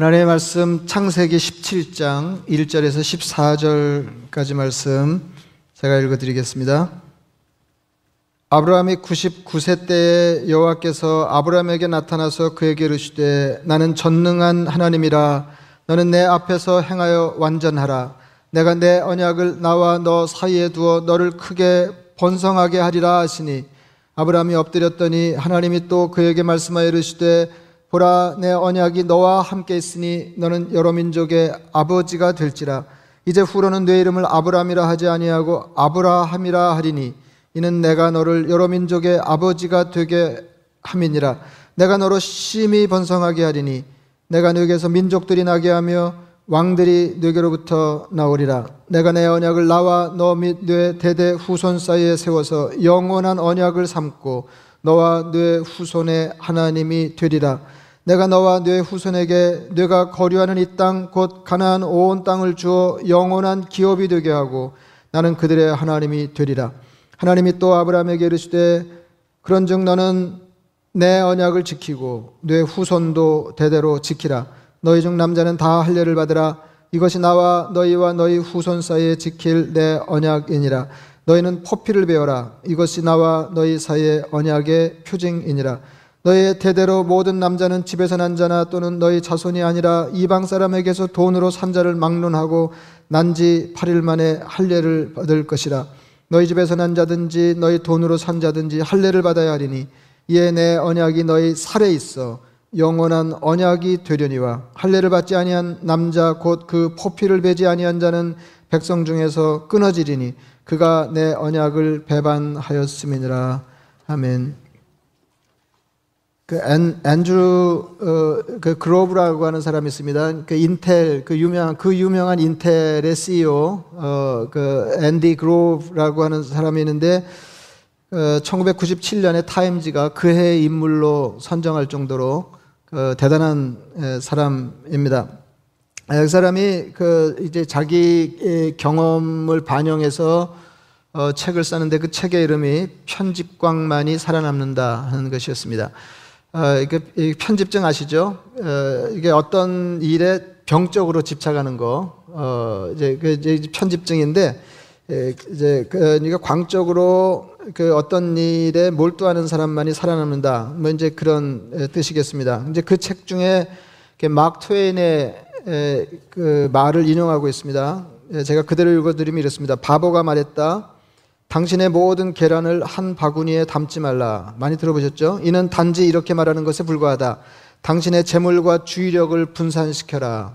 하나님의 말씀 창세기 17장 1절에서 14절까지 말씀 제가 읽어 드리겠습니다. 아브라함이 99세 때에 여호와께서 아브라함에게 나타나서 그에게 이르시되 나는 전능한 하나님이라 너는 내 앞에서 행하여 완전하라 내가 내 언약을 나와 너 사이에 두어 너를 크게 번성하게 하리라 하시니 아브라함이 엎드렸더니 하나님이 또 그에게 말씀하여 이르시되 보라 내 언약이 너와 함께 있으니 너는 여러 민족의 아버지가 될지라. 이제 후로는 내 이름을 아브라함이라 하지 아니하고 아브라함이라 하리니 이는 내가 너를 여러 민족의 아버지가 되게 함이니라. 내가 너로 심히 번성하게 하리니 내가 너에게서 민족들이 나게 하며 왕들이 너에게로부터 나오리라. 내가 내 언약을 나와 너 및 내 대대 후손 사이에 세워서 영원한 언약을 삼고 너와 내 후손의 하나님이 되리라 내가 너와 네 후손에게 네가 거류하는 이 땅 곧 가나안 온 땅을 주어 영원한 기업이 되게 하고 나는 그들의 하나님이 되리라. 하나님이 또 아브라함에게 이르시되 그런즉 너는 내 언약을 지키고 네 후손도 대대로 지키라. 너희 중 남자는 다 할례를 받으라. 이것이 나와 너희와 너희 후손 사이에 지킬 내 언약이니라. 너희는 포피를 베어라. 이것이 나와 너희 사이의 언약의 표징이니라. 너의 대대로 모든 남자는 집에서 난 자나 또는 너희 자손이 아니라 이방 사람에게서 돈으로 산 자를 막론하고 난 지 8일 만에 할례를 받을 것이라. 너희 집에서 난 자든지 너희 돈으로 산 자든지 할례를 받아야 하리니 이에 내 언약이 너희 살에 있어 영원한 언약이 되려니와. 할례를 받지 아니한 남자 곧 그 포피를 베지 아니한 자는 백성 중에서 끊어지리니 그가 내 언약을 배반하였음이니라. 아멘. 그 앤, 앤드루 어, 그 그로브라고 하는 사람이 있습니다. 그 인텔 그 유명한 그 유명한 인텔의 CEO 어, 그 앤디 그로브라고 하는 사람이 있는데 어, 1997년에 타임즈가 그해 인물로 선정할 정도로 그 대단한 사람입니다. 아, 그 사람이 그 이제 자기 경험을 반영해서 어, 책을 쓰는데 그 책의 이름이 편집광만이 살아남는다 하는 것이었습니다. 어, 이게 편집증 아시죠? 어, 이게 어떤 일에 병적으로 집착하는 거, 어, 이제, 그 이제 편집증인데, 예, 이제 그, 그러니까 광적으로 그 어떤 일에 몰두하는 사람만이 살아남는다. 뭐 이제 그런 뜻이겠습니다. 이제 그 책 중에 막 트웨인의 그 말을 인용하고 있습니다. 예, 제가 그대로 읽어드리면 이렇습니다. 바보가 말했다. 당신의 모든 계란을 한 바구니에 담지 말라. 많이 들어보셨죠? 이는 단지 이렇게 말하는 것에 불과하다. 당신의 재물과 주의력을 분산시켜라.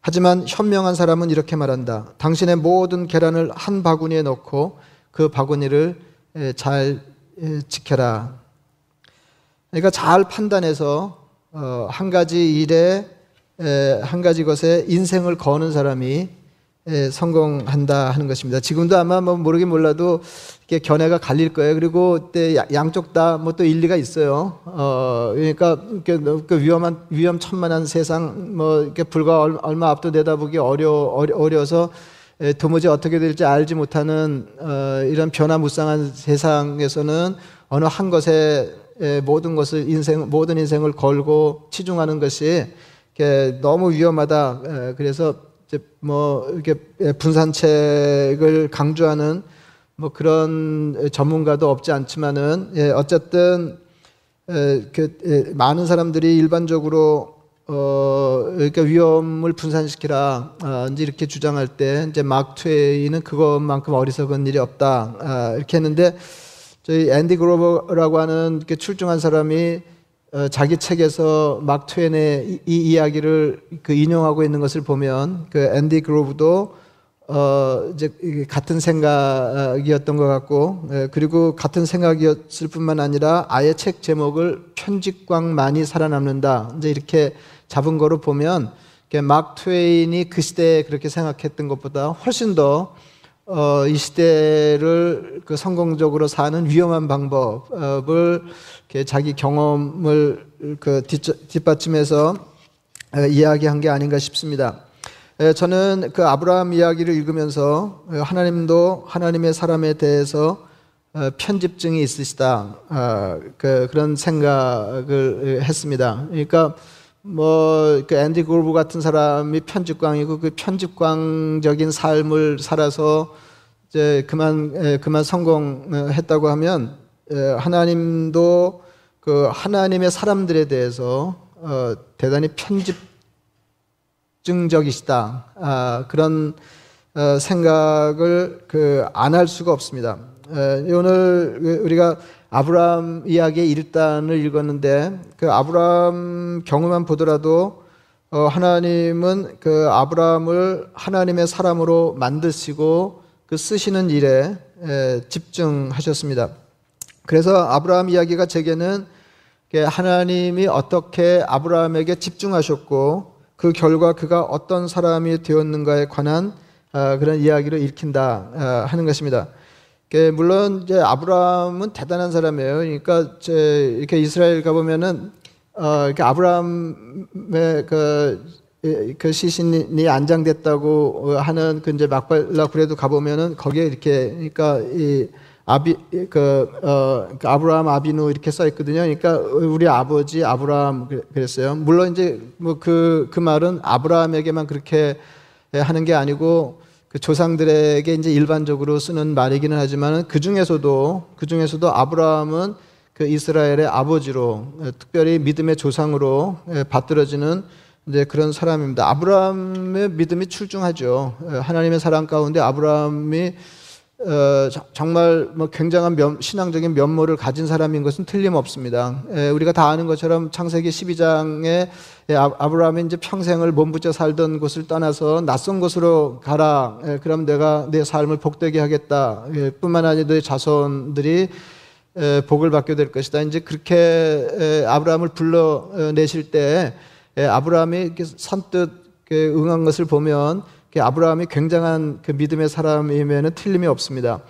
하지만 현명한 사람은 이렇게 말한다. 당신의 모든 계란을 한 바구니에 넣고 그 바구니를 잘 지켜라. 그러니까 잘 판단해서 어, 한 가지 일에 한 가지 것에 인생을 거는 사람이 예, 성공한다 하는 것입니다. 지금도 아마 뭐 모르긴 몰라도 이게 견해가 갈릴 거예요. 그리고 때 양쪽 다 뭐 또 일리가 있어요. 어 그러니까 그 위험한 위험천만한 세상 뭐 이렇게 불과 얼마 앞도 내다보기 어려 어려서 예, 도무지 어떻게 될지 알지 못하는 어, 이런 변화무쌍한 세상에서는 어느 한 것에 예, 모든 것을 인생 모든 인생을 걸고 치중하는 것이 너무 위험하다. 그래서 이제 뭐 이렇게 분산책을 강조하는 뭐 그런 전문가도 없지 않지만은 예, 어쨌든 그 예, 많은 사람들이 일반적으로 어 그러니까 위험을 분산시키라 아, 이제 이렇게 주장할 때 이제 막 트웨이는 그것만큼 어리석은 일이 없다 아, 이렇게 했는데 저희 앤디 그로버라고 하는 이렇게 출중한 사람이 어, 자기 책에서 막 트웬의 이, 이, 이야기를 그 인용하고 있는 것을 보면 그 앤디 그로브도 어 이제 같은 생각이었던 것 같고 예, 그리고 같은 생각이었을 뿐만 아니라 아예 책 제목을 편집광만이 살아남는다. 이제 이렇게 잡은 거로 보면 막 트웨인이 그 시대에 그렇게 생각했던 것보다 훨씬 더 어, 이 시대를 그 성공적으로 사는 위험한 방법을 자기 경험을 그 뒷받침해서 어, 이야기한 게 아닌가 싶습니다. 저는 그 아브라함 이야기를 읽으면서 하나님도 하나님의 사람에 대해서 어, 편집증이 있으시다 그 그런 생각을 했습니다. 그러니까 뭐 그 앤디 골브 같은 사람이 편집광이고 그 편집광적인 삶을 살아서 이제 그만 에, 그만 성공했다고 하면 에, 하나님도 그 하나님의 사람들에 대해서 어, 대단히 편집증적이시다 아, 그런 어, 생각을 그 안 할 수가 없습니다. 에, 오늘 우리가 아브라함 이야기의 일단을 읽었는데 그 아브라함 경우만 보더라도 어, 하나님은 그 아브라함을 하나님의 사람으로 만드시고 그 쓰시는 일에 에, 집중하셨습니다. 그래서 아브라함 이야기가 제게는 하나님이 어떻게 아브라함에게 집중하셨고 그 결과 그가 어떤 사람이 되었는가에 관한 아, 그런 이야기를 읽힌다 아, 하는 것입니다. 물론 이제 아브라함은 대단한 사람이에요. 그러니까 이렇게 이스라엘 가보면은 어, 이렇게 아브라함의 그, 그 시신이 안장됐다고 하는 그 이제 막발라 그래도 가보면은 거기에 이렇게 그러니까 이 아비 그, 어, 그 아브라함 아비누 이렇게 써 있거든요. 그러니까 우리 아버지 아브라함 그랬어요. 물론 이제 뭐 그그 그 말은 아브라함에게만 그렇게 하는 게 아니고 그 조상들에게 이제 일반적으로 쓰는 말이기는 하지만 그 중에서도 그 중에서도 아브라함은 그 이스라엘의 아버지로 특별히 믿음의 조상으로 받들어지는 이제 그런 사람입니다. 아브라함의 믿음이 출중하죠. 하나님의 사랑 가운데 아브라함이 어, 정말 뭐 굉장한 면, 신앙적인 면모를 가진 사람인 것은 틀림없습니다. 에, 우리가 다 아는 것처럼 창세기 12장에 예, 아, 브라함이 이제 평생을 몸부쳐 살던 곳을 떠나서 낯선 곳으로 가라. 에, 그럼 내가 내 삶을 복되게 하겠다. 예, 뿐만 아니라 내 자손들이 에, 복을 받게 될 것이다. 이제 그렇게 에, 아브라함을 불러내실 때 에, 아브라함이 선뜻 응한 것을 보면 아브라함이 굉장한 그 믿음의 사람이면은 틀림이 없습니다.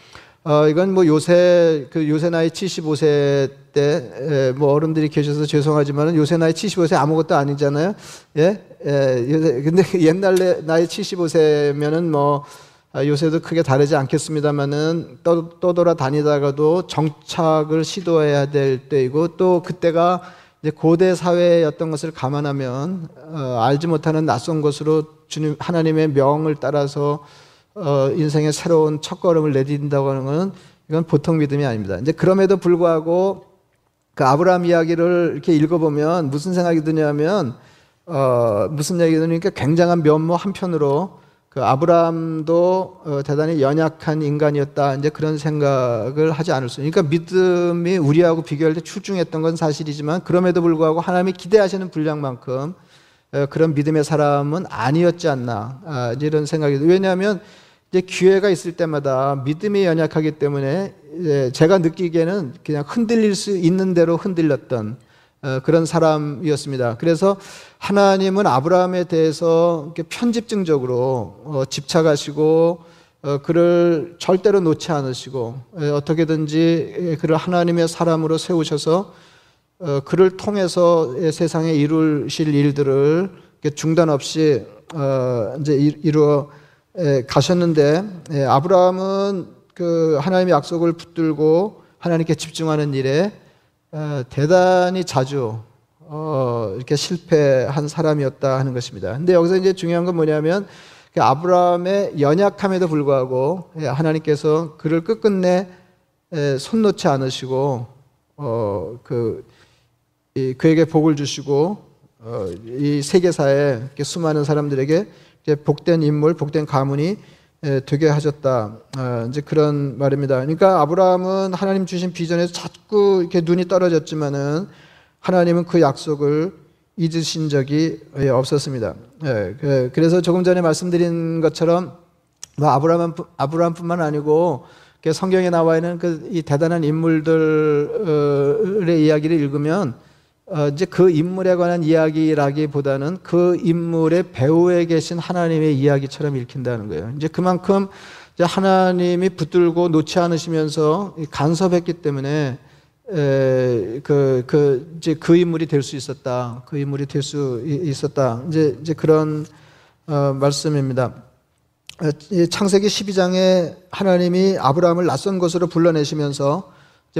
어, 이건 뭐 요새 그 요새 나이 75세 때 뭐 어른들이 계셔서 죄송하지만은 요새 나이 75세 아무것도 아니잖아요. 예, 예 요새 근데 옛날 나이 75세면은 뭐 아, 요새도 크게 다르지 않겠습니다만은 떠, 떠돌아 다니다가도 정착을 시도해야 될 때이고 또 그때가 이제 고대 사회였던 것을 감안하면 어, 알지 못하는 낯선 곳으로 주님 하나님의 명을 따라서 어, 인생의 새로운 첫걸음을 내딛는다고 하는 것은 이건 보통 믿음이 아닙니다. 이제 그럼에도 불구하고 그 아브라함 이야기를 이렇게 읽어보면 무슨 생각이 드냐면 어, 무슨 얘기 드니까 굉장한 면모 한편으로 그 아브라함도 어, 대단히 연약한 인간이었다. 이제 그런 생각을 하지 않을 수. 그러니까 믿음이 우리하고 비교할 때 출중했던 건 사실이지만 그럼에도 불구하고 하나님이 기대하시는 분량만큼 어, 그런 믿음의 사람은 아니었지 않나 아, 이런 생각이. 왜냐하면 이제 기회가 있을 때마다 믿음이 연약하기 때문에 제가 느끼기에는 그냥 흔들릴 수 있는 대로 흔들렸던 어, 그런 사람이었습니다. 그래서 하나님은 아브라함에 대해서 편집증적으로 어, 집착하시고 어, 그를 절대로 놓지 않으시고 어떻게든지 그를 하나님의 사람으로 세우셔서 그를 통해서 세상에 이루실 일들을 중단 없이 이제 이루어 가셨는데 아브라함은 그 하나님의 약속을 붙들고 하나님께 집중하는 일에 어, 대단히 자주 어, 이렇게 실패한 사람이었다 하는 것입니다. 근데 여기서 이제 중요한 건 뭐냐면 그 아브라함의 연약함에도 불구하고 예, 하나님께서 그를 끝끝내 예, 손 놓지 않으시고 어, 그 이, 그에게 복을 주시고 어, 이 세계사에 수많은 사람들에게 복된 인물, 복된 가문이 예, 되게 하셨다. 아, 이제 그런 말입니다. 그러니까 아브라함은 하나님 주신 비전에서 자꾸 이렇게 눈이 떨어졌지만은 하나님은 그 약속을 잊으신 적이 예, 없었습니다. 예, 그, 그래서 조금 전에 말씀드린 것처럼 뭐 아브라함 아브라함뿐만 아니고 성경에 나와 있는 그이 대단한 인물들의 이야기를 읽으면 어, 이제 그 인물에 관한 이야기라기보다는 그 인물의 배후에 계신 하나님의 이야기처럼 읽힌다는 거예요. 이제 그만큼 이제 하나님이 붙들고 놓지 않으시면서 간섭했기 때문에 에, 그, 그, 이제 그 인물이 될 수 있었다. 그 인물이 될 수 있었다. 이제, 이제 그런, 어, 말씀입니다. 어, 창세기 12장에 하나님이 아브라함을 낯선 곳으로 불러내시면서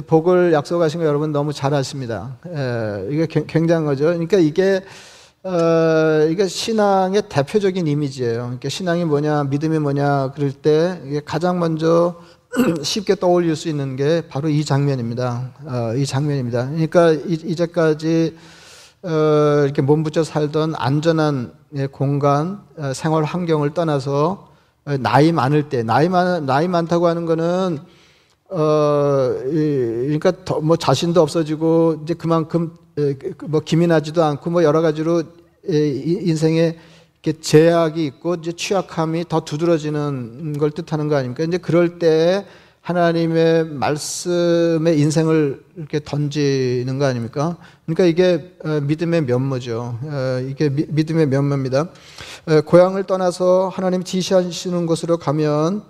복을 약속하신 거 여러분 너무 잘 아십니다. 예, 이게 굉장한 거죠. 그러니까 이게 어, 이게 신앙의 대표적인 이미지예요. 그러니까 신앙이 뭐냐, 믿음이 뭐냐 그럴 때 이게 가장 먼저 쉽게 떠올릴 수 있는 게 바로 이 장면입니다. 어, 이 장면입니다. 그러니까 이, 이제까지 어, 이렇게 몸붙여 살던 안전한 예, 공간, 어, 생활 환경을 떠나서 어, 나이 많을 때, 나이 많 나이 많다고 하는 거는 어, 이, 그러니까 더, 뭐 자신도 없어지고 이제 그만큼 에, 그, 뭐 기민하지도 않고 뭐 여러 가지로 인생에 이렇게 제약이 있고 이제 취약함이 더 두드러지는 걸 뜻하는 거 아닙니까? 이제 그럴 때 하나님의 말씀에 인생을 이렇게 던지는 거 아닙니까? 그러니까 이게 어, 믿음의 면모죠. 어, 이게 미- 믿음의 면모입니다. 어, 고향을 떠나서 하나님 지시하시는 곳으로 가면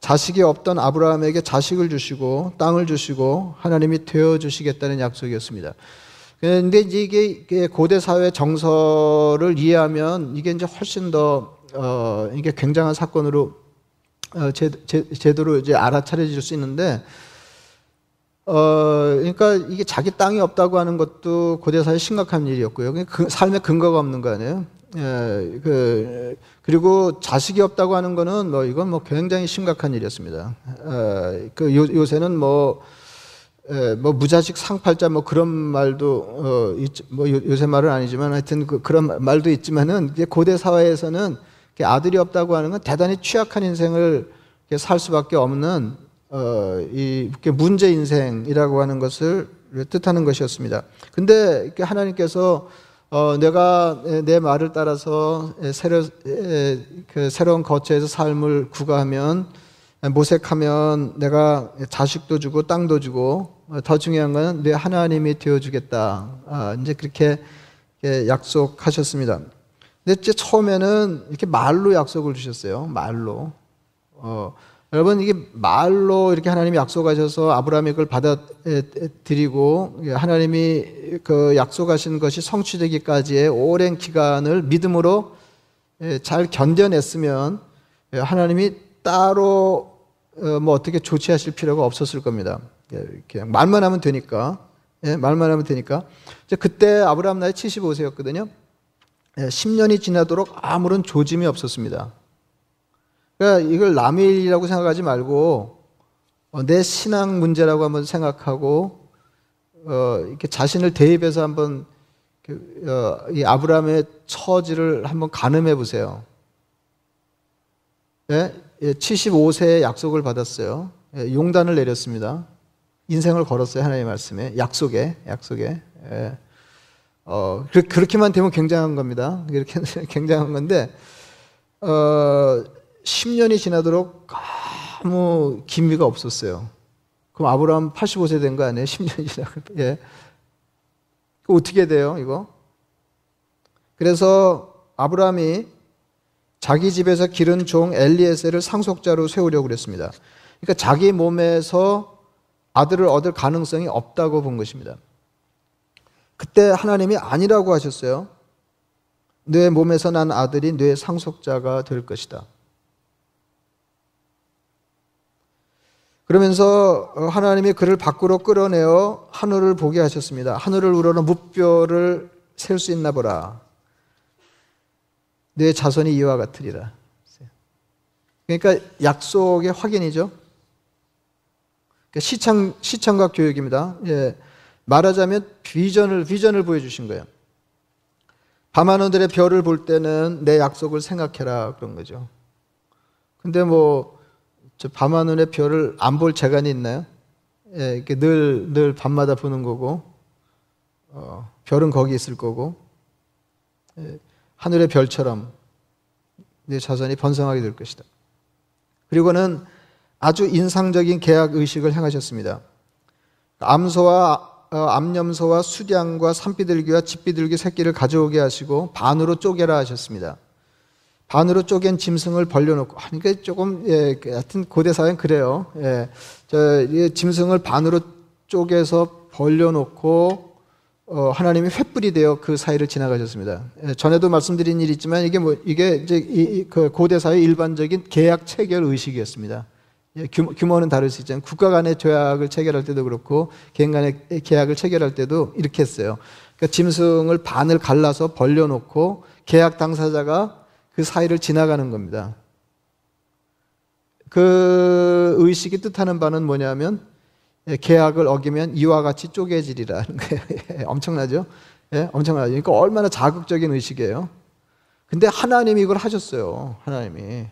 자식이 없던 아브라함에게 자식을 주시고 땅을 주시고 하나님이 되어 주시겠다는 약속이었습니다. 그런데 이게 고대 사회 정서를 이해하면 이게 이제 훨씬 더 어, 이게 굉장한 사건으로 어, 제, 제, 제대로 이제 알아차려질 수 있는데 어, 그러니까 이게 자기 땅이 없다고 하는 것도 고대 사회 심각한 일이었고요. 그그 삶의 근거가 없는 거 아니에요. 예, 그, 그리고 자식이 없다고 하는 거는 뭐 이건 뭐 굉장히 심각한 일이었습니다. 어, 그 요, 요새는 뭐, 에, 뭐 무자식 상팔자 뭐 그런 말도 어, 있, 뭐 요, 요새 말은 아니지만 하여튼 그, 그런 말도 있지만은 고대 사회에서는 아들이 없다고 하는 건 대단히 취약한 인생을 살 수밖에 없는 어, 이 문제 인생이라고 하는 것을 뜻하는 것이었습니다. 근데 하나님께서 어, 내가 내- 내 말을 따라서 에, 새로 에, 그 새로운 거처에서 삶을 구가하면 에, 모색하면 내가 자식도 주고 땅도 주고 어, 더 중요한 것은 내 하나님이 되어주겠다. 아, 이제 그렇게 예, 약속하셨습니다. 근데 이제 처음에는 이렇게 말로 약속을 주셨어요. 말로. 어, 여러분 이게 말로 이렇게 하나님이 약속하셔서 아브라함이 그걸 받아들이고 하나님이 그 약속하신 것이 성취되기까지의 오랜 기간을 믿음으로 예, 잘 견뎌냈으면 예, 하나님이 따로 어, 뭐 어떻게 조치하실 필요가 없었을 겁니다. 예, 그냥 말만 하면 되니까. 예, 말만 하면 되니까. 그때 아브라함 나이 75세였거든요. 예, 10년이 지나도록 아무런 조짐이 없었습니다. 그러니까 이걸 남의 일이라고 생각하지 말고 어, 내 신앙 문제라고 한번 생각하고 어, 이렇게 자신을 대입해서 한번 그, 어, 이 아브라함의 처지를 한번 가늠해 보세요. 예? 예, 75세에 약속을 받았어요. 예, 용단을 내렸습니다. 인생을 걸었어요 하나님의 말씀에 약속에 약속에. 예. 어, 그- 그렇게만 되면 굉장한 겁니다. 이렇게 굉장한 건데 어, 10년이 지나도록 아무 기미가 없었어요. 그럼 아브라함 85세 된 거 아니에요? 10년이 지나고. 예. 그 어떻게 돼요, 이거? 그래서 아브라함이 자기 집에서 기른 종 엘리에셀을 상속자로 세우려고 그랬습니다. 그러니까 자기 몸에서 아들을 얻을 가능성이 없다고 본 것입니다. 그때 하나님이 아니라고 하셨어요. 내 몸에서 난 아들이 내 상속자가 될 것이다. 그러면서 어, 하나님이 그를 밖으로 끌어내어 하늘을 보게 하셨습니다. 하늘을 우러러 무뼈를 셀 수 있나 보라. 내 자손이 이와 같으리라. 그러니까 약속의 확인이죠. 그러니까 시청 시청각 교육입니다. 예. 말하자면 비전을 비전을 보여주신 거예요. 밤하늘의 별을 볼 때는 내 약속을 생각해라 그런 거죠. 근데 뭐 저 밤하늘의 별을 안 볼 재간이 있나요? 예, 이렇게 늘, 늘 밤마다 보는 거고, 어, 별은 거기 있을 거고, 예, 하늘의 별처럼 내 자손이 번성하게 될 것이다. 그리고는 아주 인상적인 계약 의식을 행하셨습니다. 암소와 어, 암염소와 수량과 산비둘기와 집비둘기 새끼를 가져오게 하시고 반으로 쪼개라 하셨습니다. 반으로 쪼갠 짐승을 벌려놓고 그러니까 조금 예, 그 하여튼 고대 사회는 그래요. 예, 저 이 짐승을 반으로 쪼개서 벌려놓고 어, 하나님이 횃불이 되어 그 사이를 지나가셨습니다. 예, 전에도 말씀드린 일이 있지만 이게 뭐 이게 이제 이, 이, 그 고대 사회 일반적인 계약 체결 의식이었습니다. 예, 규모, 규모는 다를 수 있지만 국가 간의 조약을 체결할 때도 그렇고 개인 간의 계약을 체결할 때도 이렇게 했어요. 그러니까 짐승을 반을 갈라서 벌려놓고 계약 당사자가 그 사이를 지나가는 겁니다. 그 의식이 뜻하는 바는 뭐냐면 예, 계약을 어기면 이와 같이 쪼개지리라는 거예요. 예, 엄청나죠? 예, 엄청나죠. 그러니까 얼마나 자극적인 의식이에요. 근데 하나님이 이걸 하셨어요. 하나님이.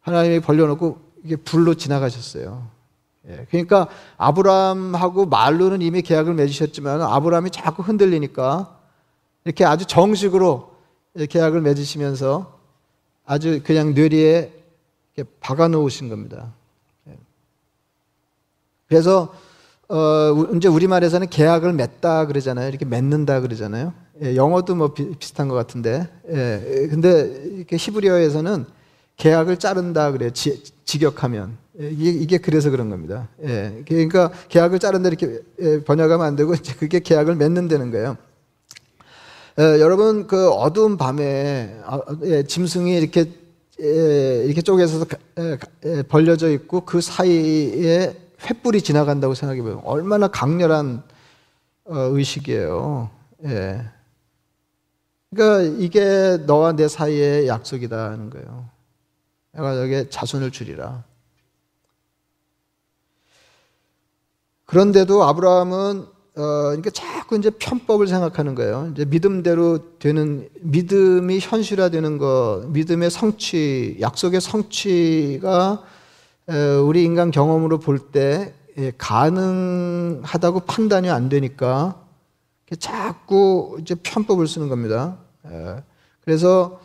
하나님이 벌려놓고 이게 불로 지나가셨어요. 예, 그러니까 아브라함하고 말로는 이미 계약을 맺으셨지만 아브라함이 자꾸 흔들리니까 이렇게 아주 정식으로 계약을 맺으시면서 아주 그냥 뇌리에 박아 놓으신 겁니다. 예. 그래서 어, 이제 우리말에서는 계약을 맺다 그러잖아요. 이렇게 맺는다 그러잖아요. 예, 영어도 뭐 비, 슷한 것 같은데. 예, 근데 이렇게 히브리어에서는 계약을 자른다 그래요. 지, 직역하면. 예, 이게, 이게, 그래서 그런 겁니다. 예, 그러니까 계약을 자른다 이렇게 예, 번역하면 안 되고 이제 그게 계약을 맺는다는 거예요. 예, 여러분 그 어두운 밤에 아, 예, 짐승이 이렇게 예, 이렇게 쪼개서 벌려져 있고 그 사이에 횃불이 지나간다고 생각해 보면 얼마나 강렬한 어, 의식이에요. 예. 그러니까 이게 너와 내 사이의 약속이다 하는 거예요. 내가 여기에 자손을 주리라. 그런데도 아브라함은 어, 그러니까 자꾸 이제 편법을 생각하는 거예요. 이제 믿음대로 되는 믿음이 현실화되는 것, 믿음의 성취, 약속의 성취가 우리 인간 경험으로 볼때 예, 가능하다고 판단이 안 되니까 자꾸 이제 편법을 쓰는 겁니다. 예. 그래서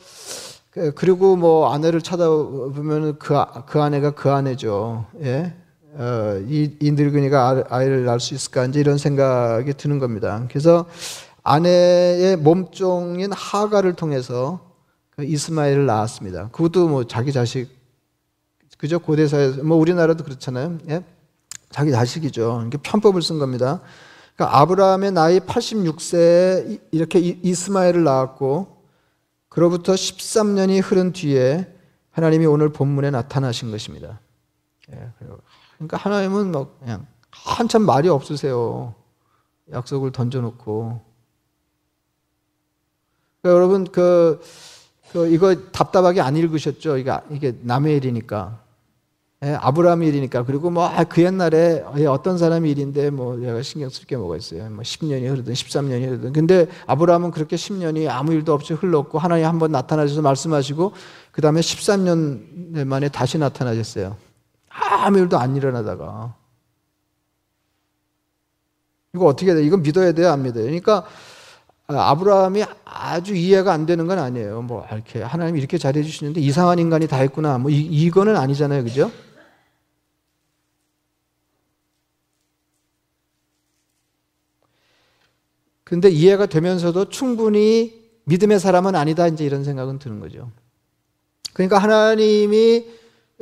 그, 그리고 뭐 아내를 찾아보면 그, 그 아내가 그 아내죠. 예? 어, 이, 이 늙은이가 아이를 낳을 수 있을까 이제 이런 생각이 드는 겁니다. 그래서 아내의 몸종인 하가를 통해서 그 이스마엘을 낳았습니다. 그것도 뭐 자기 자식 그죠? 고대사에서 뭐 우리나라도 그렇잖아요. 예? 자기 자식이죠. 이게 편법을 쓴 겁니다. 그러니까 아브라함의 나이 86세에 이렇게 이스마엘을 낳았고 그로부터 13년이 흐른 뒤에 하나님이 오늘 본문에 나타나신 것입니다. 예, 그러니까 하나님은 막 그냥 한참 말이 없으세요. 약속을 던져놓고. 그러니까 여러분 그, 그 이거 답답하게 안 읽으셨죠? 이게 이게 남의 일이니까. 예, 아브라함 일이니까 그리고 뭐그 옛날에 어떤 사람 일인데 뭐 내가 신경 쓸 게 뭐가 있어요. 뭐 10년이 흐르든 13년이 흐르든. 근데 아브라함은 그렇게 10년이 아무 일도 없이 흘렀고 하나님 한번 나타나셔서 말씀하시고 그 다음에 13년 만에 다시 나타나셨어요. 아무 일도 안 일어나다가 이거 어떻게 돼? 이건 믿어야 돼요, 안 믿어요? 그러니까 아브라함이 아주 이해가 안 되는 건 아니에요. 뭐 이렇게 하나님이 이렇게 잘해 주시는데 이상한 인간이 다 했구나. 뭐 이, 이거는 아니잖아요. 그죠? 근데 이해가 되면서도 충분히 믿음의 사람은 아니다. 이제 이런 생각은 드는 거죠. 그러니까 하나님이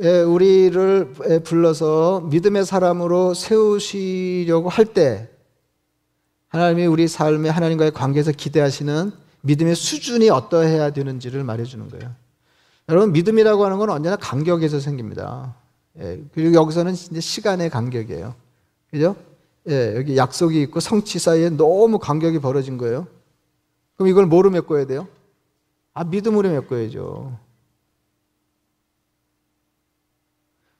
우리를 불러서 믿음의 사람으로 세우시려고 할 때 하나님이 우리 삶에 하나님과의 관계에서 기대하시는 믿음의 수준이 어떠해야 되는지를 말해주는 거예요. 여러분, 믿음이라고 하는 건 언제나 간격에서 생깁니다. 예, 그리고 여기서는 이제 시간의 간격이에요. 그죠? 예, 여기 약속이 있고 성취 사이에 너무 간격이 벌어진 거예요. 그럼 이걸 뭐로 메꿔야 돼요? 아, 믿음으로 메꿔야죠.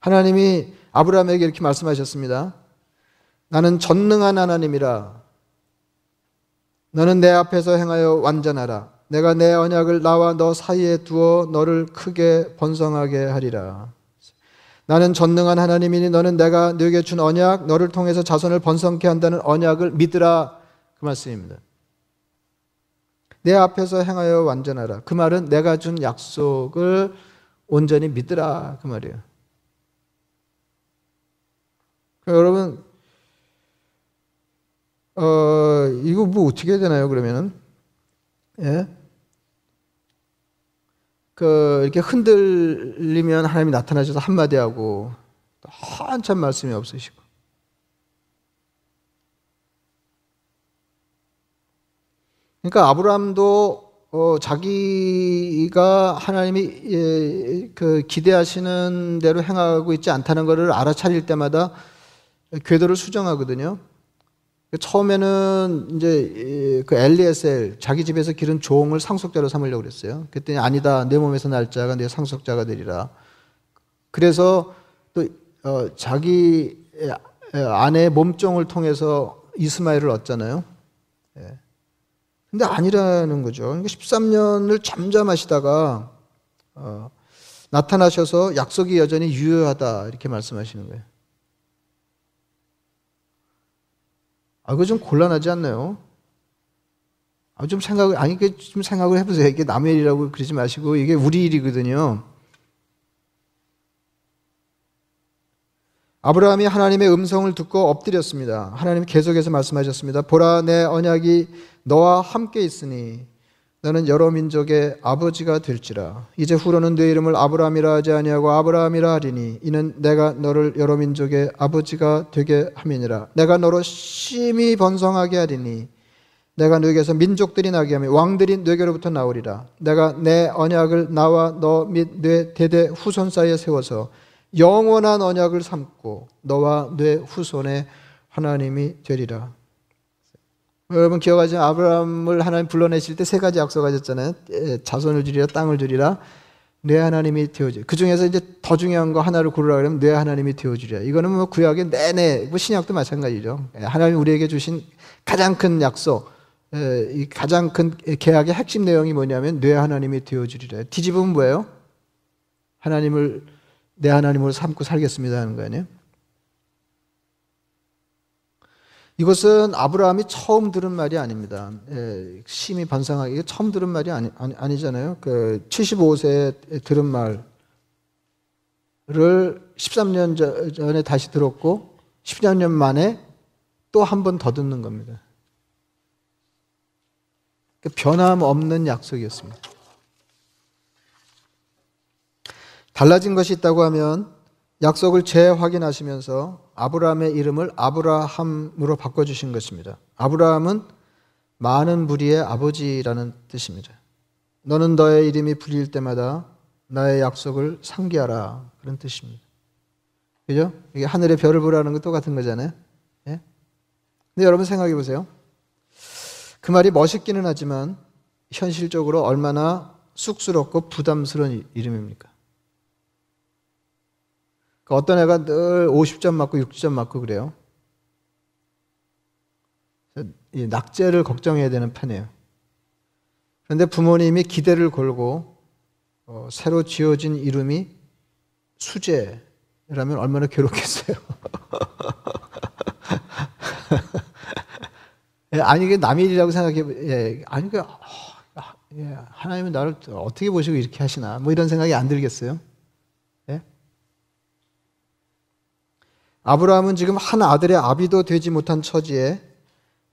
하나님이 아브라함에게 이렇게 말씀하셨습니다. 나는 전능한 하나님이라. 너는 내 앞에서 행하여 완전하라. 내가 내 언약을 나와 너 사이에 두어 너를 크게 번성하게 하리라. 나는 전능한 하나님이니 너는 내가 너에게 준 언약, 너를 통해서 자손을 번성케 한다는 언약을 믿으라. 그 말씀입니다. 내 앞에서 행하여 완전하라. 그 말은 내가 준 약속을 온전히 믿으라. 그 말이에요. 그러니까 여러분, 어, 이거 뭐 어떻게 해야 되나요, 그러면은? 예? 그 이렇게 흔들리면 하나님이 나타나셔서 한마디 하고 한참 말씀이 없으시고 그러니까 아브라함도 어, 자기가 하나님이 예, 그 기대하시는 대로 행하고 있지 않다는 것을 알아차릴 때마다 궤도를 수정하거든요. 처음에는 이제 그 엘리에셀 자기 집에서 기른 종을 상속자로 삼으려고 그랬어요. 그랬더니 아니다. 내 몸에서 날 자가 내 상속자가 되리라. 그래서 또 어, 자기 아내의 몸종을 통해서 이스마엘을 얻잖아요. 예. 근데 아니라는 거죠. 그러니까 13년을 잠잠하시다가 어, 나타나셔서 약속이 여전히 유효하다 이렇게 말씀하시는 거예요. 아, 그거 좀 곤란하지 않나요? 아, 좀 생각을, 아니, 좀 생각을 해보세요. 이게 남의 일이라고 그러지 마시고, 이게 우리 일이거든요. 아브라함이 하나님의 음성을 듣고 엎드렸습니다. 하나님 계속해서 말씀하셨습니다. 보라, 내 언약이 너와 함께 있으니 너는 여러 민족의 아버지가 될지라. 이제 후로는 네 이름을 아브라함이라 하지 아니하고 아브라함이라 하리니 이는 내가 너를 여러 민족의 아버지가 되게 함이니라. 내가 너로 심히 번성하게 하리니 내가 너에게서 민족들이 나게 하며 왕들이 너에게로부터 나오리라. 내가 내 언약을 나와 너 및 내 대대 후손 사이에 세워서 영원한 언약을 삼고 너와 내 후손의 하나님이 되리라. 여러분 기억하시죠? 아브라함을 하나님 불러내실 때 세 가지 약속하셨잖아요. 자손을 주리라, 땅을 주리라, 내 하나님이 되어주리. 그 중에서 이제 더 중요한 거 하나를 고르라 그러면 내 하나님이 되어주리라. 이거는 뭐 구약의 내내, 뭐 신약도 마찬가지죠. 하나님 우리에게 주신 가장 큰 약속, 이 가장 큰 계약의 핵심 내용이 뭐냐면 내 하나님이 되어주리라. 뒤집으면 뭐예요? 하나님을 내 하나님으로 삼고 살겠습니다 하는 거 아니에요? 이것은 아브라함이 처음 들은 말이 아닙니다. 예, 심히 반성하기 처음 들은 말이 아니, 아니 잖아요그 75세에 들은 말을 13년 전에 다시 들었고 10년 만에 또 한 번 더 듣는 겁니다. 그 변함없는 약속이었습니다. 달라진 것이 있다고 하면 약속을 재확인하시면서 아브라함의 이름을 아브라함으로 바꿔주신 것입니다. 아브라함은 많은 무리의 아버지라는 뜻입니다. 너는 너의 이름이 불릴 때마다 나의 약속을 상기하라. 그런 뜻입니다. 그죠? 이게 하늘의 별을 보라는 것 똑같은 거잖아요. 예? 근데 여러분 생각해 보세요. 그 말이 멋있기는 하지만 현실적으로 얼마나 쑥스럽고 부담스러운 이름입니까? 그 어떤 애가 늘 50점 맞고 60점 맞고 그래요. 낙제를 걱정해야 되는 편이에요. 그런데 부모님이 기대를 걸고 어, 새로 지어진 이름이 수재라면 얼마나 괴롭겠어요. 예, 아니 이게 남의 일이라고 생각해. 예, 아니 그 어, 예, 하나님은 나를 어떻게 보시고 이렇게 하시나 뭐 이런 생각이 안 들겠어요. 아브라함은 지금 한 아들의 아비도 되지 못한 처지에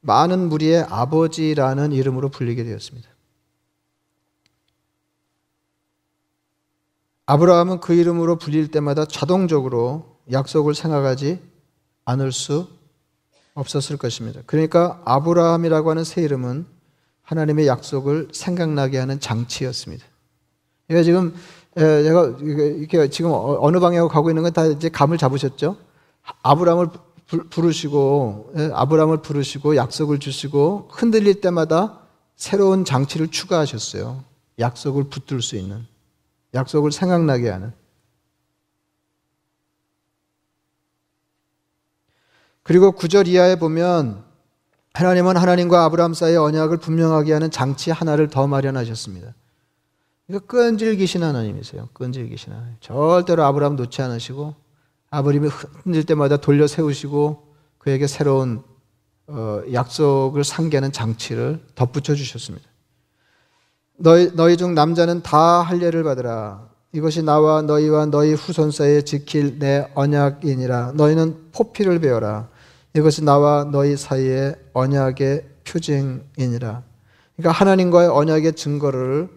많은 무리의 아버지라는 이름으로 불리게 되었습니다. 아브라함은 그 이름으로 불릴 때마다 자동적으로 약속을 생각하지 않을 수 없었을 것입니다. 그러니까 아브라함이라고 하는 새 이름은 하나님의 약속을 생각나게 하는 장치였습니다. 제가 지금 제가 이렇게 지금 어느 방향으로 가고 있는 건 다 이제 감을 잡으셨죠? 아브라함을 부르시고 예, 아브라함을 부르시고 약속을 주시고 흔들릴 때마다 새로운 장치를 추가하셨어요. 약속을 붙들 수 있는 약속을 생각나게 하는 그리고 구절 이하에 보면 하나님은 하나님과 아브라함 사이의 언약을 분명하게 하는 장치 하나를 더 마련하셨습니다. 이거 끈질기신 하나님이세요. 끈질기신 하나님. 절대로 아브라함 놓지 않으시고 아버님이 흔들 때마다 돌려 세우시고 그에게 새로운 어, 약속을 상기하는 장치를 덧붙여 주셨습니다. 너희, 너희 중 남자는 다 할례를 받으라. 이것이 나와 너희와 너희 후손 사이에 지킬 내 언약이니라. 너희는 포피를 배워라. 이것이 나와 너희 사이에 언약의 표징이니라. 그러니까 하나님과의 언약의 증거를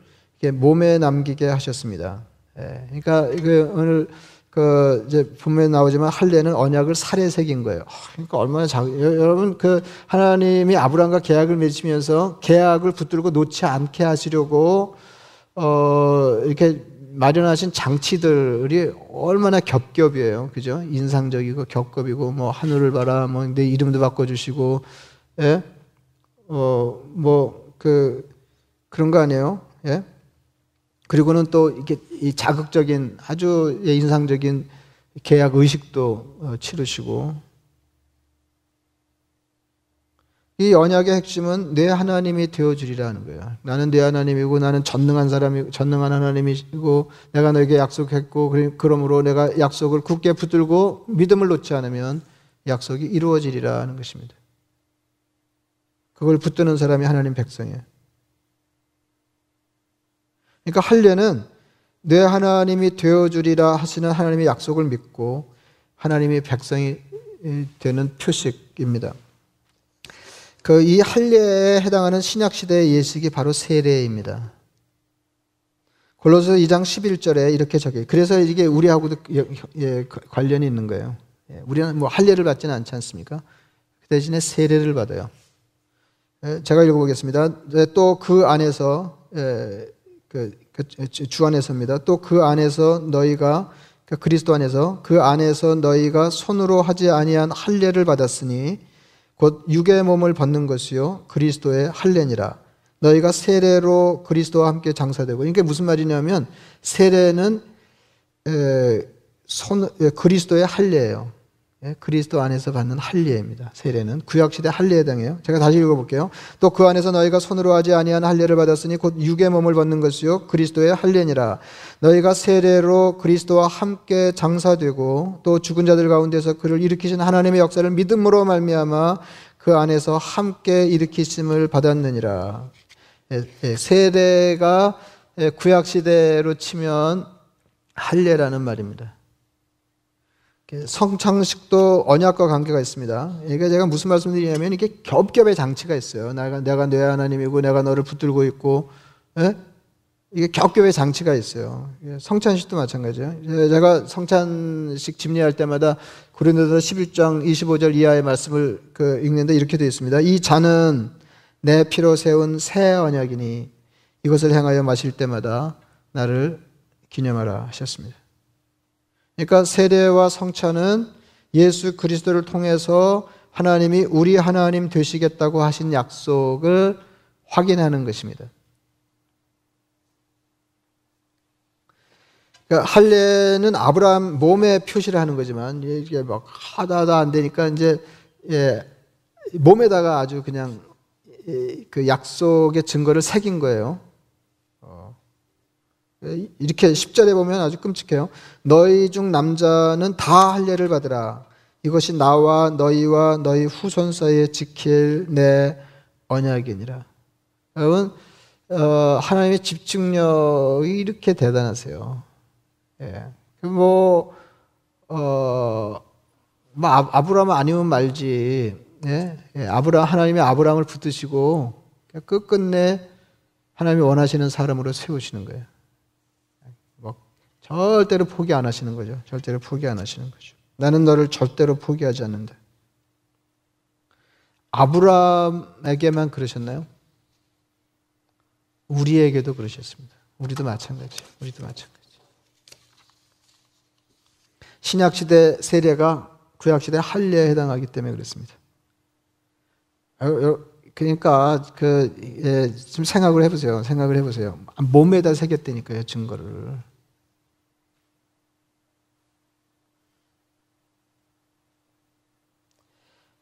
몸에 남기게 하셨습니다. 예, 그러니까 그 오늘 그 이제 분명히 나오지만 할례는 언약을 살에 새긴 거예요. 아, 그러니까 얼마나 작 여러분 그 하나님이 아브라함과 계약을 맺으면서 계약을 붙들고 놓지 않게 하시려고 어 이렇게 마련하신 장치들이 얼마나 겹겹이에요. 그죠? 인상적이고 겹겹이고 뭐 하늘을 봐라 뭐 내 이름도 바꿔 주시고 예? 어, 뭐 그 그런 거 아니에요? 예? 그리고는 또 이게 이 자극적인 아주 인상적인 계약 의식도 어, 치르시고 이 언약의 핵심은 내 하나님이 되어주리라는 거예요. 나는 내 하나님이고 나는 전능한 사람이 전능한 하나님이고 내가 너에게 약속했고 그러므로 내가 약속을 굳게 붙들고 믿음을 놓지 않으면 약속이 이루어지리라는 것입니다. 그걸 붙드는 사람이 하나님 백성이에요. 그러니까 할례는 내 하나님이 되어주리라 하시는 하나님의 약속을 믿고 하나님의 백성이 되는 표식입니다. 그 이 할례에 해당하는 신약 시대의 예식이 바로 세례입니다. 골로새 2장 11절에 이렇게 적혀요. 그래서 이게 우리하고도 예, 관련이 있는 거예요. 예, 우리는 뭐 할례를 받지는 않지 않습니까? 그 대신에 세례를 받아요. 예, 제가 읽어보겠습니다. 네, 또그 안에서 그, 그, 주 안에서입니다. 또 그 안에서 너희가 그 그리스도 안에서 그 안에서 너희가 손으로 하지 아니한 할례를 받았으니 곧 육의 몸을 벗는 것이요 그리스도의 할례니라. 너희가 세례로 그리스도와 함께 장사되고 이게 무슨 말이냐면 세례는 에, 손, 그리스도의 할례예요. 예, 그리스도 안에서 받는 할례입니다. 세례는 구약 시대 할례에 해당해요. 제가 다시 읽어볼게요. 또 그 안에서 너희가 손으로 하지 아니한 할례를 받았으니 곧 육의 몸을 벗는 것이요 그리스도의 할례니라. 너희가 세례로 그리스도와 함께 장사되고 또 죽은 자들 가운데서 그를 일으키신 하나님의 역사를 믿음으로 말미암아 그 안에서 함께 일으키심을 받았느니라. 예, 예, 세례가 구약 시대로 치면 할례라는 말입니다. 성창식도 언약과 관계가 있습니다. 이게 제가 무슨 말씀드리냐면 이게 겹겹의 장치가 있어요. 내가 내가 내 하나님이고 내가 너를 붙들고 있고, 예? 이게 겹겹의 장치가 있어요. 성찬식도 마찬가지예요. 제가 성찬식 집례할 때마다 고린도서 11장 25절 이하의 말씀을 그 읽는데 이렇게 되어 있습니다. 이 잔은 내 피로 세운 새 언약이니 이것을 행하여 마실 때마다 나를 기념하라 하셨습니다. 그러니까 세례와 성찬은 예수 그리스도를 통해서 하나님이 우리 하나님 되시겠다고 하신 약속을 확인하는 것입니다. 그러니까 할례는 아브라함 몸에 표시를 하는 거지만 이게 막 하다 하다 안 되니까 이제 예, 몸에다가 아주 그냥 그 약속의 증거를 새긴 거예요. 이렇게 10절에 보면 아주 끔찍해요. 너희 중 남자는 다 할례를 받으라. 이것이 나와 너희와 너희 후손 사이에 지킬 내 언약이니라. 여러분, 어, 하나님의 집중력이 이렇게 대단하세요. 예. 뭐, 어, 뭐 아 브라함 아니면 말지. 예? 예. 아브라 하나님이 아브라함을 붙드시고 끝끝내 하나님이 원하시는 사람으로 세우시는 거예요. 절대로 포기 안 하시는 거죠. 절대로 포기 안 하시는 거죠. 나는 너를 절대로 포기하지 않는다. 아브라함에게만 그러셨나요? 우리에게도 그러셨습니다. 우리도 마찬가지. 우리도 마찬가지. 신약 시대 세례가 구약 시대 할례에 해당하기 때문에 그렇습니다. 그러니까 그 예, 좀 생각을 해보세요. 생각을 해보세요. 몸에다 새겼다니까요, 증거를.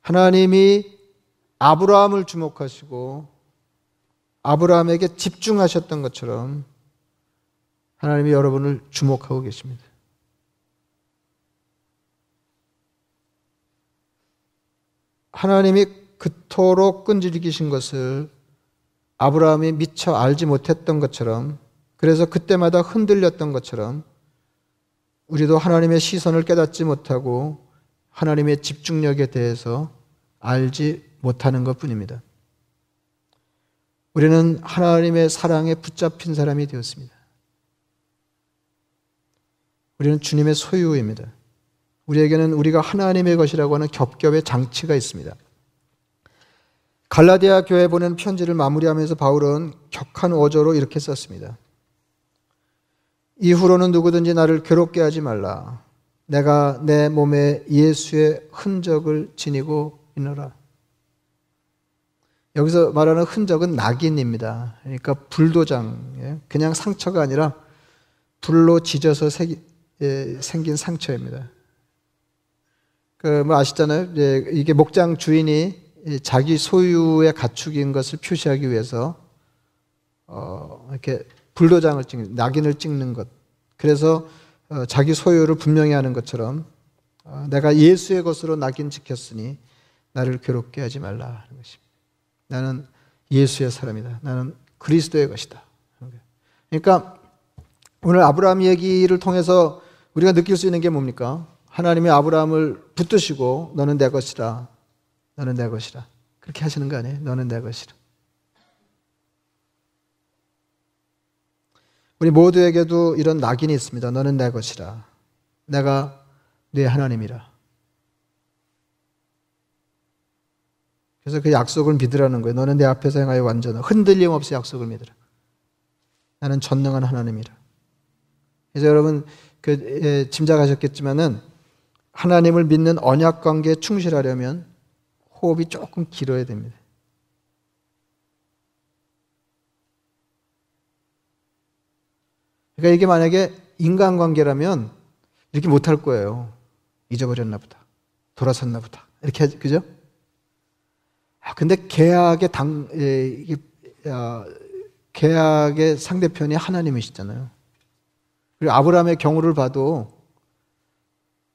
하나님이 아브라함을 주목하시고 아브라함에게 집중하셨던 것처럼 하나님이 여러분을 주목하고 계십니다. 하나님이 그토록 끈질기신 것을 아브라함이 미처 알지 못했던 것처럼 그래서 그때마다 흔들렸던 것처럼 우리도 하나님의 시선을 깨닫지 못하고 하나님의 집중력에 대해서 알지 못하는 것 뿐입니다. 우리는 하나님의 사랑에 붙잡힌 사람이 되었습니다. 우리는 주님의 소유입니다. 우리에게는 우리가 하나님의 것이라고 하는 겹겹의 장치가 있습니다. 갈라디아 교회 보낸 편지를 마무리하면서 바울은 격한 어조로 이렇게 썼습니다. 이후로는 누구든지 나를 괴롭게 하지 말라. 내가 내 몸에 예수의 흔적을 지니고 있노라. 여기서 말하는 흔적은 낙인입니다. 그러니까 불도장, 예? 그냥 상처가 아니라 불로 지져서 예, 생긴 상처입니다. 그 뭐 아시잖아요. 이게 목장 주인이 자기 소유의 가축인 것을 표시하기 위해서 어, 이렇게 불도장을 찍는 낙인을 찍는 것. 그래서 어, 자기 소유를 분명히 하는 것처럼 어, 내가 예수의 것으로 낙인 찍혔으니 나를 괴롭게 하지 말라 하는 것입니다. 나는 예수의 사람이다. 나는 그리스도의 것이다. 그러니까 오늘 아브라함 얘기를 통해서 우리가 느낄 수 있는 게 뭡니까? 하나님이 아브라함을 붙드시고 너는 내 것이라. 너는 내 것이라. 그렇게 하시는 거 아니에요? 너는 내 것이라. 우리 모두에게도 이런 낙인이 있습니다. 너는 내 것이라. 내가 네 하나님이라. 그래서 그 약속을 믿으라는 거예요. 너는 내 앞에서 행하여 완전한 흔들림 없이 약속을 믿으라. 나는 전능한 하나님이라. 그래서 여러분 그 예, 짐작하셨겠지만은 하나님을 믿는 언약 관계에 충실하려면 호흡이 조금 길어야 됩니다. 그러니까 이게 만약에 인간 관계라면 이렇게 못할 거예요. 잊어버렸나 보다. 돌아섰나 보다. 이렇게 하지, 그죠? 아, 근데 계약의 당, 아, 계약의 상대편이 하나님이시잖아요. 그리고 아브라함의 경우를 봐도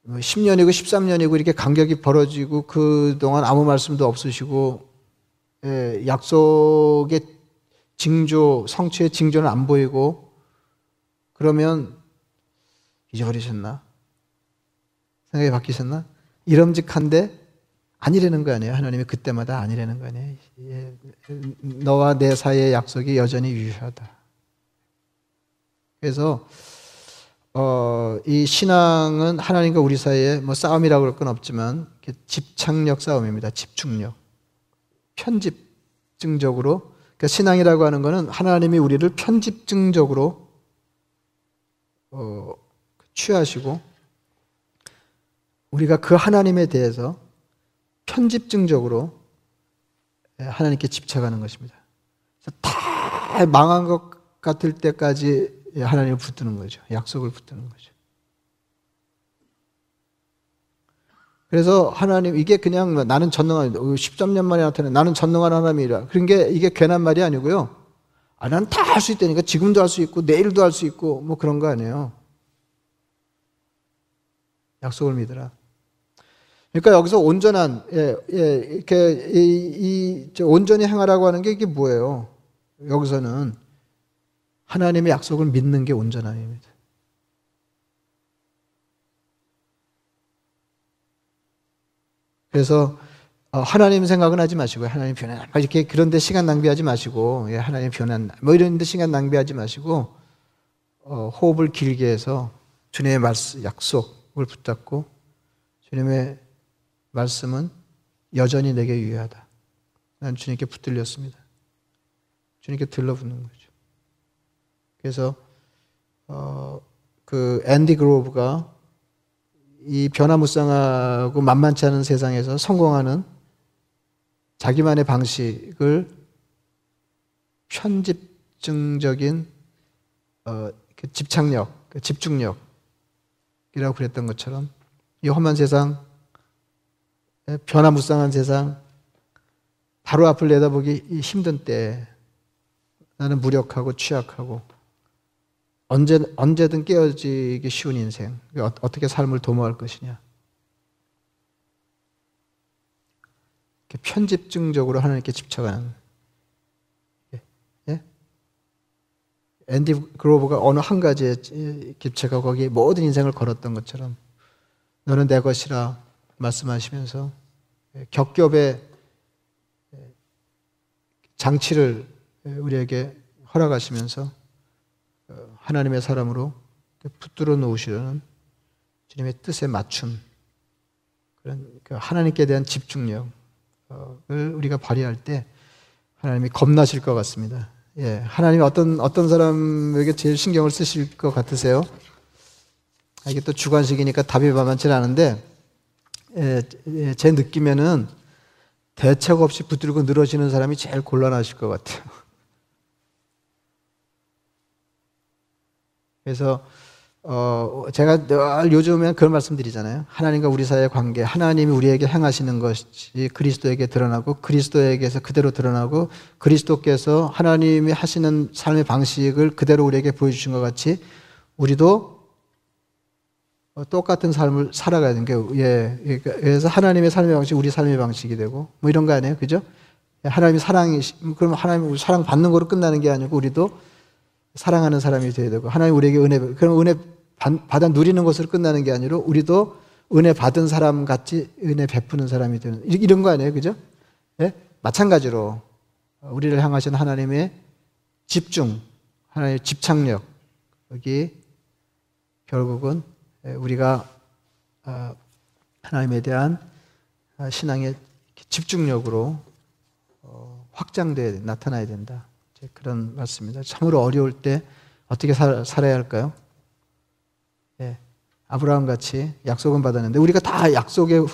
10년이고 뭐 13년이고 이렇게 간격이 벌어지고 그동안 아무 말씀도 없으시고 예, 약속의 징조, 성취의 징조는 안 보이고 그러면 잊어버리셨나? 생각이 바뀌셨나? 이름직한데 아니라는 거 아니에요. 하나님이 그때마다 아니라는 거 아니에요. 예, 너와 내 사이의 약속이 여전히 유효하다. 그래서 어, 이 신앙은 하나님과 우리 사이에 뭐 싸움이라고 그럴 건 없지만 집착력 싸움입니다. 집중력. 편집증적으로 그러니까 신앙이라고 하는 것은 하나님이 우리를 편집증적으로 어, 취하시고 우리가 그 하나님에 대해서 편집증적으로 하나님께 집착하는 것입니다. 다 망한 것 같을 때까지 하나님을 붙드는 거죠. 약속을 붙드는 거죠. 그래서 하나님 이게 그냥 뭐 나는 전능한 13년 만에 나타난 나는 전능한 하나님이라 그런 게 이게 괜한 말이 아니고요. 아, 나는 다할 수 있다니까 지금도 할 수 있고 내일도 할 수 있고 뭐 그런 거 아니에요. 약속을 믿으라. 그러니까 여기서 온전한 예, 예, 이렇게 이, 이 온전히 행하라고 하는 게 이게 뭐예요? 여기서는 하나님의 약속을 믿는 게 온전함입니다. 그래서 어, 하나님 생각은 하지 마시고 하나님 변한 이렇게 그런데 시간 낭비하지 마시고 예, 하나님 변한 뭐 이런데 시간 낭비하지 마시고 어, 호흡을 길게 해서 주님의 말씀 약속을 붙잡고 주님의 말씀은 여전히 내게 유효하다. 난 주님께 붙들렸습니다. 주님께 들러붙는 거죠. 그래서 어, 그 앤디 그로브가 이 변화무쌍하고 만만치 않은 세상에서 성공하는 자기만의 방식을 편집증적인 어, 그 집착력, 그 집중력이라고 그랬던 것처럼 이 험한 세상, 변화무쌍한 세상, 바로 앞을 내다보기 힘든 때 나는 무력하고 취약하고 언제, 언제든 깨어지기 쉬운 인생. 어, 어떻게 삶을 도모할 것이냐. 편집증적으로 하나님께 집착하는. 예? 예? 앤디 그로버가 어느 한 가지에 집착하고 거기에 모든 인생을 걸었던 것처럼 너는 내 것이라 말씀하시면서 겹겹의 장치를 우리에게 허락하시면서 하나님의 사람으로 붙들어 놓으시려는 주님의 뜻에 맞춤 그런 그 하나님께 대한 집중력을 우리가 발휘할 때 하나님이 겁나실 것 같습니다. 예, 하나님이 어떤 어떤 사람에게 제일 신경을 쓰실 것 같으세요? 아, 이게 또 주관식이니까 답이 만만치 않은데 제 느낌에는 대책 없이 붙들고 늘어지는 사람이 제일 곤란하실 것 같아요. 그래서 어, 제가 늘 요즘에 그런 말씀 드리잖아요. 하나님과 우리 사이의 관계, 하나님이 우리에게 행하시는 것이 그리스도에게 드러나고 그리스도에게서 그대로 드러나고 그리스도께서 하나님이 하시는 삶의 방식을 그대로 우리에게 보여주신 것 같이 우리도 똑같은 삶을 살아가야 되는 게, 예. 그러니까 그래서 하나님의 삶의 방식이 우리 삶의 방식이 되고 뭐 이런 거 아니에요? 그죠? 하나님이 사랑이, 그럼 하나님 사랑 받는 거로 끝나는 게 아니고 우리도 사랑하는 사람이 되어야 되고 하나님 우리에게 은혜 그럼 은혜 받아 누리는 것으로 끝나는 게 아니라 우리도 은혜 받은 사람 같이 은혜 베푸는 사람이 되는 이런 거 아니에요, 그죠? 예? 마찬가지로 우리를 향하신 하나님의 집중, 하나님의 집착력 여기 결국은 우리가 아, 하나님에 대한 아, 신앙의 집중력으로 어, 확장돼야 나타나야 된다. 그런 말씀입니다. 참으로 어려울 때 어떻게 살, 살아야 할까요? 예, 아브라함 같이 약속은 받았는데 우리가 다 약속의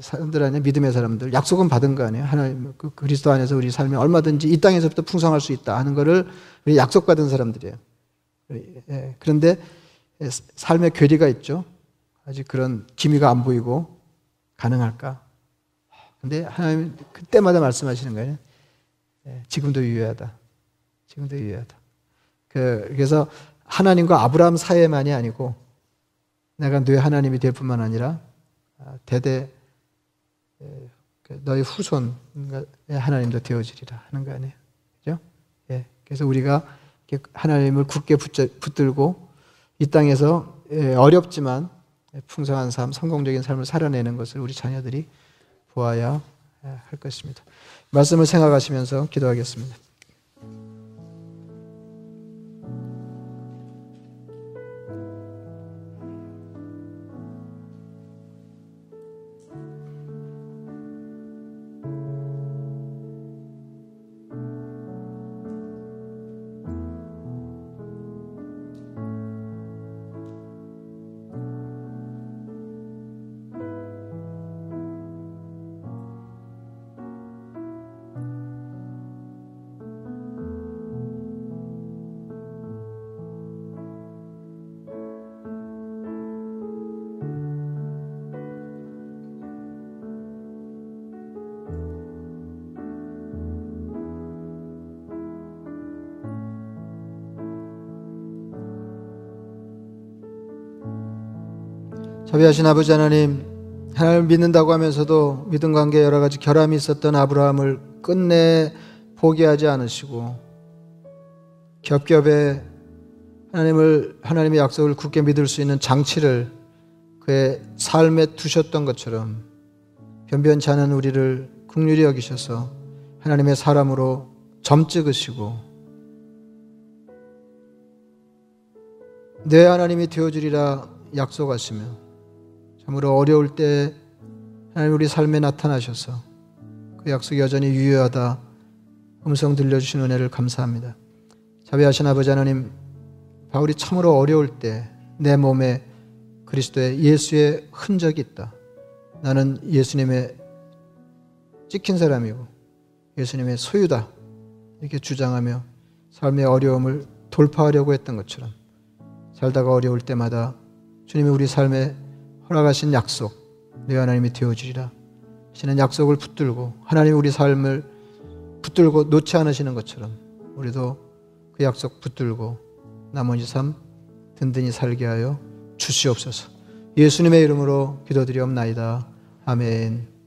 사람들 아니에요? 믿음의 사람들 약속은 받은 거 아니에요? 하나님 그 그리스도 안에서 우리 삶이 얼마든지 이 땅에서부터 풍성할 수 있다 하는 것을 우리 약속받은 사람들이에요. 예, 그런데 삶의 괴리가 있죠. 아직 그런 기미가 안 보이고 가능할까? 근데 하나님 그때마다 말씀하시는 거예요. 예, 지금도 유효하다. 지금도 유효하다. 그, 그래서 하나님과 아브라함 사이만이 아니고 내가 너의 하나님이 될 뿐만 아니라 아, 대대 그 너희 후손의 하나님도 되어지리라 하는 거 아니에요. 그죠? 예. 그래서 우리가 하나님을 굳게 붙들고 이 땅에서 예, 어렵지만 풍성한 삶, 성공적인 삶을 살아내는 것을 우리 자녀들이 보아야 할 것입니다. 말씀을 생각하시면서 기도하겠습니다. 자비하신 아버지 하나님, 하나님을 믿는다고 하면서도 믿음 관계에 여러 가지 결함이 있었던 아브라함을 끝내 포기하지 않으시고 겹겹에 하나님을 하나님의 약속을 굳게 믿을 수 있는 장치를 그의 삶에 두셨던 것처럼 변변치 않은 우리를 국률이 여기셔서 하나님의 사람으로 점 찍으시고 내 하나님이 되어주리라 약속하시며 참으로 어려울 때 하나님 우리 삶에 나타나셔서 그 약속이 여전히 유효하다 음성 들려주신 은혜를 감사합니다. 자비하신 아버지 하나님 바울이 참으로 어려울 때 내 몸에 그리스도의 예수의 흔적이 있다. 나는 예수님의 찍힌 사람이고 예수님의 소유다. 이렇게 주장하며 삶의 어려움을 돌파하려고 했던 것처럼 살다가 어려울 때마다 주님이 우리 삶에 허락하신 약속, 내 하나님이 되어주리라. 하시는 약속을 붙들고 하나님 우리 삶을 붙들고 놓지 않으시는 것처럼 우리도 그 약속 붙들고 나머지 삶 든든히 살게 하여 주시옵소서. 예수님의 이름으로 기도드리옵나이다. 아멘.